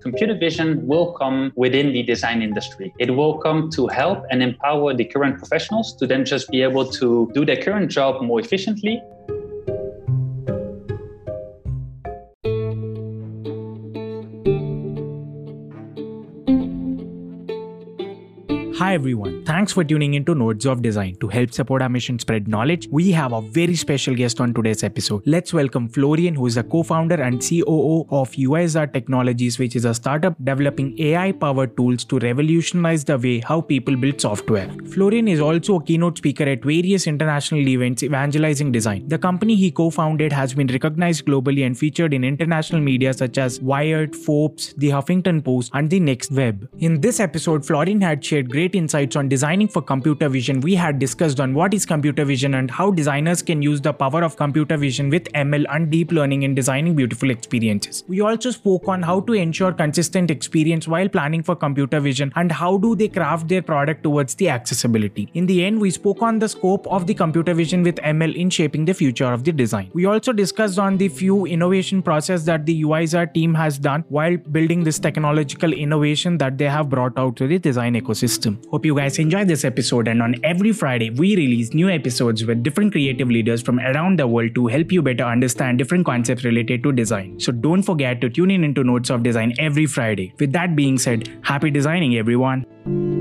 computer vision will come within the design industry. It will come to help and empower the current professionals to then just be able to do their current job more efficiently Hi everyone, thanks for tuning into Nodes of Design. To help support our mission spread knowledge, we have a very special guest on today's episode. Let's welcome Florian, who is the co-founder and COO of UIZard Technologies, which is a startup developing AI-powered tools to revolutionize the way how people build software. Florian is also a keynote speaker at various international events evangelizing design. The company he co-founded has been recognized globally and featured in international media such as Wired, Forbes, The Huffington Post, and The Next Web. In this episode, Florian had shared great insights on designing for computer vision. We had discussed on what is computer vision and how designers can use the power of computer vision with ML and deep learning in designing beautiful experiences. We also spoke on how to ensure consistent experience while planning for computer vision and how do they craft their product towards the accessibility. In the end, we spoke on the scope of the computer vision with ML in shaping the future of the design. We also discussed on the few innovation process that the UIZard team has done while building this technological innovation that they have brought out to the design ecosystem. Hope you guys enjoyed this episode. And on every Friday, we release new episodes with different creative leaders from around the world to help you better understand different concepts related to design. So don't forget to tune in into Notes of Design every Friday. With that being said, happy designing, everyone.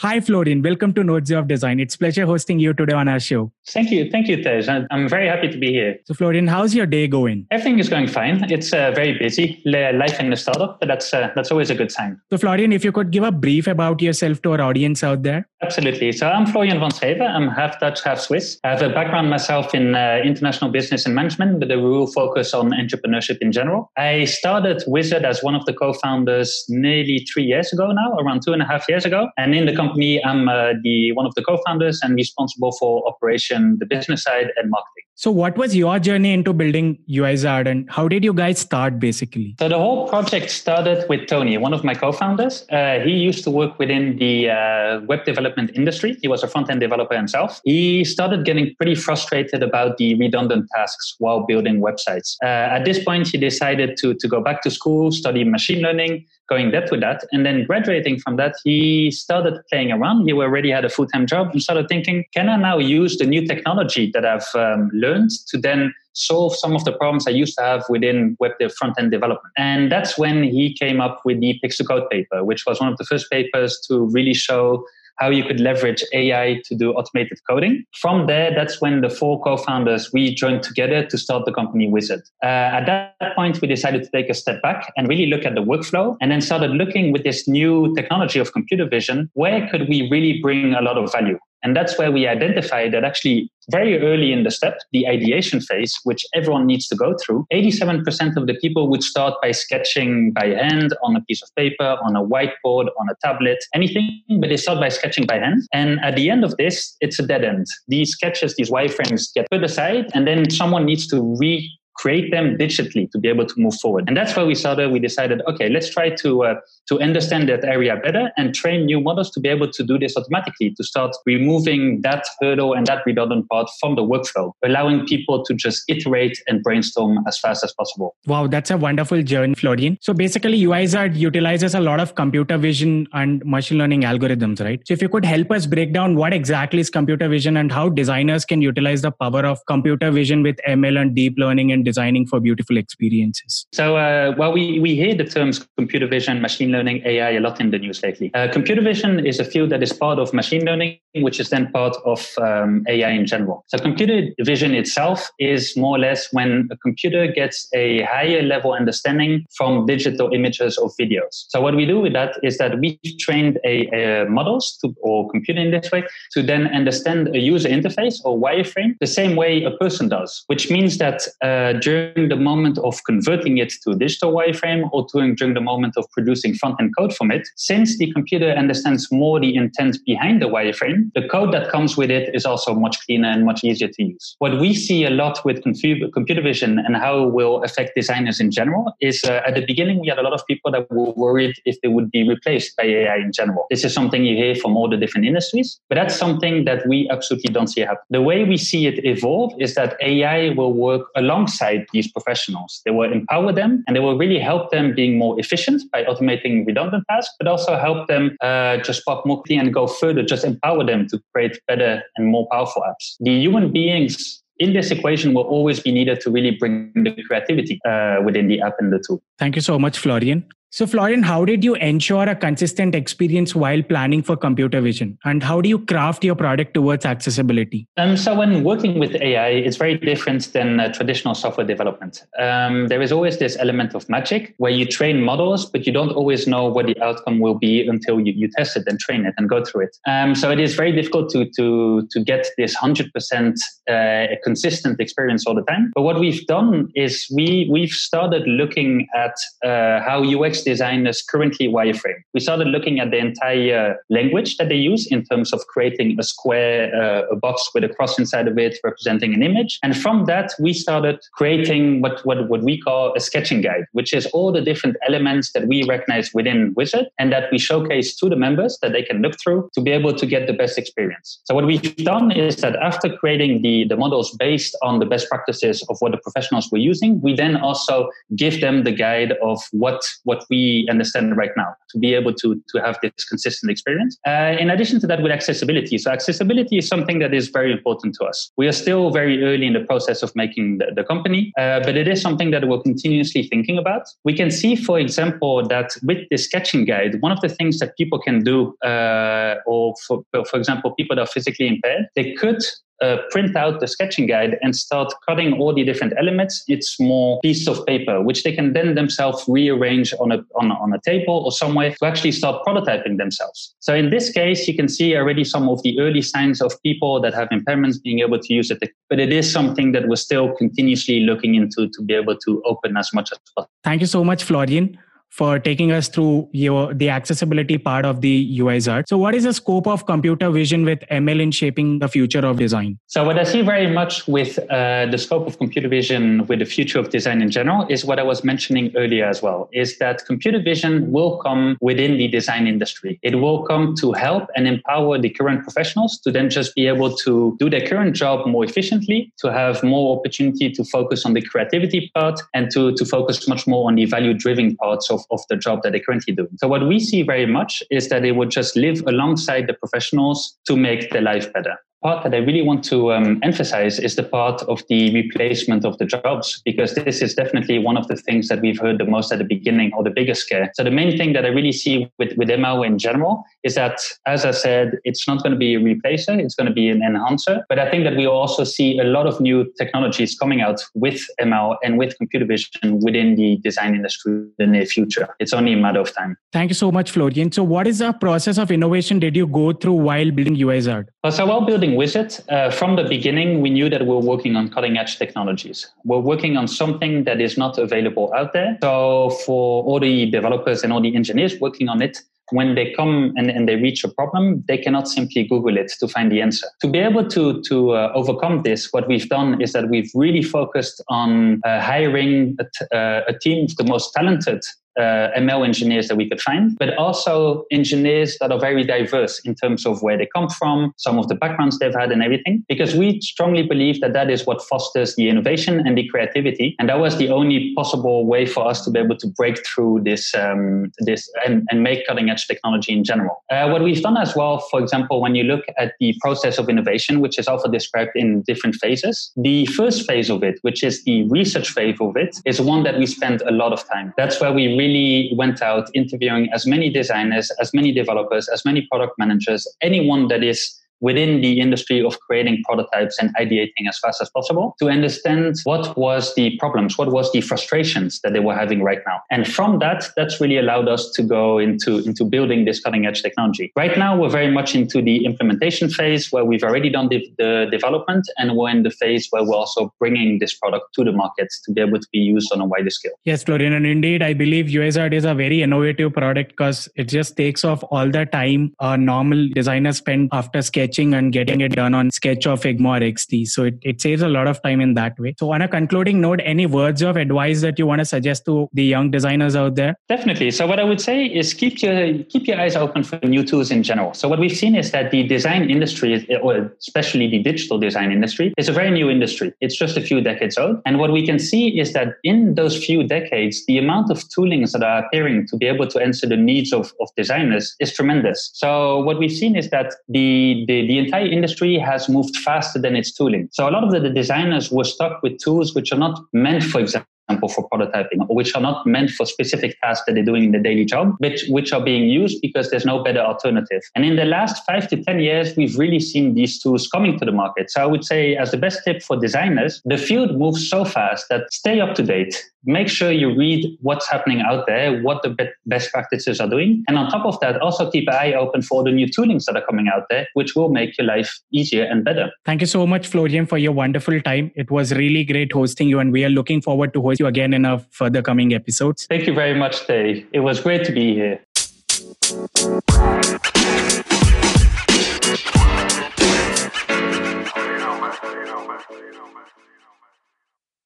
Hi, Florian. Welcome to Nodes of Design. It's pleasure hosting you today on our show. Thank you. Thank you, Tej. I'm very happy to be here. So, Florian, how's your day going? Everything is going fine. It's uh, very busy, life in the startup, but that's, uh, that's always a good sign. So, Florian, if you could give a brief about yourself to our audience out there. Absolutely. So, I'm Florian van Scheven. I'm half Dutch, half Swiss. I have a background myself in uh, international business and management with a real focus on entrepreneurship in general. I started Uizard as one of the co founders nearly three years ago now, around two and a half years ago. And in the company, I'm uh, the one of the co-founders and responsible for operation, the business side, and marketing. So, what was your journey into building UIZard, and how did you guys start, basically? So, the whole project started with Tony, one of my co-founders. Uh, he used to work within the uh, web development industry. He was a front-end developer himself. He started getting pretty frustrated about the redundant tasks while building websites. Uh, at this point, he decided to to go back to school, study machine learning going depth with that. And then graduating from that, he started playing around. He already had a full time job and started thinking, can I now use the new technology that I've um, learned to then solve some of the problems I used to have within web front end development? And that's when he came up with the pix2code paper, which was one of the first papers to really show how you could leverage AI to do automated coding. From there, that's when the four co-founders we joined together to start the company Uizard. Uh, at that point, we decided to take a step back and really look at the workflow, and then started looking with this new technology of computer vision, where could we really bring a lot of value? And that's where we identify that actually very early in the step, the ideation phase, which everyone needs to go through, 87% of the people would start by sketching by hand on a piece of paper, on a whiteboard, on a tablet, anything, but they start by sketching by hand. And at the end of this, it's a dead end. These sketches, these wireframes get put aside, and then someone needs to re create them digitally to be able to move forward. And that's where we started. We decided, okay, let's try to uh, to understand that area better and train new models to be able to do this automatically, to start removing that hurdle and that redundant part from the workflow, allowing people to just iterate and brainstorm as fast as possible. Wow, that's a wonderful journey, Florian. So basically, UIZard utilizes a lot of computer vision and machine learning algorithms, right? So if you could help us break down what exactly is computer vision and how designers can utilize the power of computer vision with ML and deep learning and designing for beautiful experiences? So, uh, well, we, we hear the terms computer vision, machine learning, AI a lot in the news lately. Uh, computer vision is a field that is part of machine learning, which is then part of um, AI in general. So, computer vision itself is more or less when a computer gets a higher level understanding from digital images or videos. So, what we do with that is that we trained a, a models to, or computer in this way to then understand a user interface or wireframe the same way a person does, which means that uh, during the moment of converting it to a digital wireframe or during, during the moment of producing front end code from it, since the computer understands more the intent behind the wireframe, the code that comes with it is also much cleaner and much easier to use. What we see a lot with computer vision and how it will affect designers in general is uh, at the beginning, we had a lot of people that were worried if they would be replaced by AI in general. This is something you hear from all the different industries, but that's something that we absolutely don't see happen. The way we see it evolve is that AI will work alongside these professionals. They will empower them and they will really help them being more efficient by automating redundant tasks, but also help them uh, just pop more and go further, just empower them to create better and more powerful apps. The human beings in this equation will always be needed to really bring the creativity uh, within the app and the tool. Thank you so much, Florian. So, Florian, how did you ensure a consistent experience while planning for computer vision? And how do you craft your product towards accessibility? Um, so, when working with AI, it's very different than uh, traditional software development. Um, there is always this element of magic where you train models, but you don't always know what the outcome will be until you, you test it and train it and go through it. Um, so, it is very difficult to, to, to get this 100% uh, consistent experience all the time. But what we've done is we, we've started looking at uh, how Designers currently wireframe. We started looking at the entire language that they use in terms of creating a square, uh, a box with a cross inside of it representing an image. And from that, we started creating what, what, what we call a sketching guide, which is all the different elements that we recognize within Uizard and that we showcase to the members that they can look through to be able to get the best experience. So what we've done is that after creating the, the models based on the best practices of what the professionals were using, we then also give them the guide of what, what we understand right now to be able to, to have this consistent experience. Uh, in addition to that, with accessibility. So, accessibility is something that is very important to us. We are still very early in the process of making the, the company, uh, but it is something that we're continuously thinking about. We can see, for example, that with the sketching guide, one of the things that people can do, uh, or for, for example, people that are physically impaired, they could uh, print out the sketching guide and start cutting all the different elements in small pieces of paper, which they can then themselves rearrange on a, on on a table or somewhere to actually start prototyping themselves. So in this case, you can see already some of the early signs of people that have impairments being able to use it. But it is something that we're still continuously looking into to be able to open as much as possible. Thank you so much, Florian for taking us through your the accessibility part of the UiZard. So, what is the scope of computer vision with ML in shaping the future of design? So, what I see very much with uh, the scope of computer vision with the future of design in general is what I was mentioning earlier as well. Is that computer vision will come within the design industry. It will come to help and empower the current professionals to then just be able to do their current job more efficiently, to have more opportunity to focus on the creativity part, and to to focus much more on the value driven parts of of, the job that they're currently doing. So what we see very much is that they would just live alongside the professionals to make their life better part that I really want to um, emphasize is the part of the replacement of the jobs, because this is definitely one of the things that we've heard the most at the beginning or the biggest scare. So the main thing that I really see with, with ML in general is that, as I said, it's not going to be a replacer, it's going to be an enhancer. But I think that we also see a lot of new technologies coming out with ML and with computer vision within the design industry in the near future. It's only a matter of time. Thank you so much, Florian. So what is the process of innovation did you go through while building UiZard? So while building building Uizard, uh, from the beginning, we knew that we are working on cutting edge technologies. We're working on something that is not available out there. So for all the developers and all the engineers working on it, when they come and, and they reach a problem, they cannot simply Google it to find the answer. To be able to, to uh, overcome this, what we've done is that we've really focused on uh, hiring a, t- uh, a team of the most talented uh, ML engineers that we could find, but also engineers that are very diverse in terms of where they come from, some of the backgrounds they've had, and everything. Because we strongly believe that that is what fosters the innovation and the creativity, and that was the only possible way for us to be able to break through this, um, this and, and, make cutting edge technology in general. Uh, what we've done as well, for example, when you look at the process of innovation, which is also described in different phases, the first phase of it, which is the research phase of it, is one that we spend a lot of time. That's where we really really went out interviewing as many designers, as many developers, as many product managers, anyone that is within the industry of creating prototypes and ideating as fast as possible to understand what was the problems, what was the frustrations that they were having right now. And from that, that's really allowed us to go into, into building this cutting edge technology. Right now, we're very much into the implementation phase where we've already done the, the development and we're in the phase where we're also bringing this product to the market to be able to be used on a wider scale. Yes, Florian. And indeed, I believe UiZard is a very innovative product because it just takes off all the time a normal designer spend after sketching and getting it done on Sketch or Figma or XD. So it, it saves a lot of time in that way. So on a concluding note, any words of advice that you want to suggest to the young designers out there? Definitely. So what I would say is keep your keep your eyes open for new tools in general. So what we've seen is that the design industry, or especially the digital design industry, is a very new industry. It's just a few decades old. And what we can see is that in those few decades, the amount of toolings that are appearing to be able to answer the needs of, of designers is tremendous. So what we've seen is that the, the, the entire industry has moved faster than its tooling. So a lot of the, the designers were stuck with tools which are not meant, for example, example, for prototyping, which are not meant for specific tasks that they're doing in the daily job, but which are being used because there's no better alternative. And in the last five to 10 years, we've really seen these tools coming to the market. So I would say, as the best tip for designers, the field moves so fast that stay up to date. Make sure you read what's happening out there, what the best practices are doing. And on top of that, also keep an eye open for the new toolings that are coming out there, which will make your life easier and better. Thank you so much, Florian, for your wonderful time. It was really great hosting you, and we are looking forward to hosting you again in our further coming episodes. Thank you very much, Dave. It was great to be here.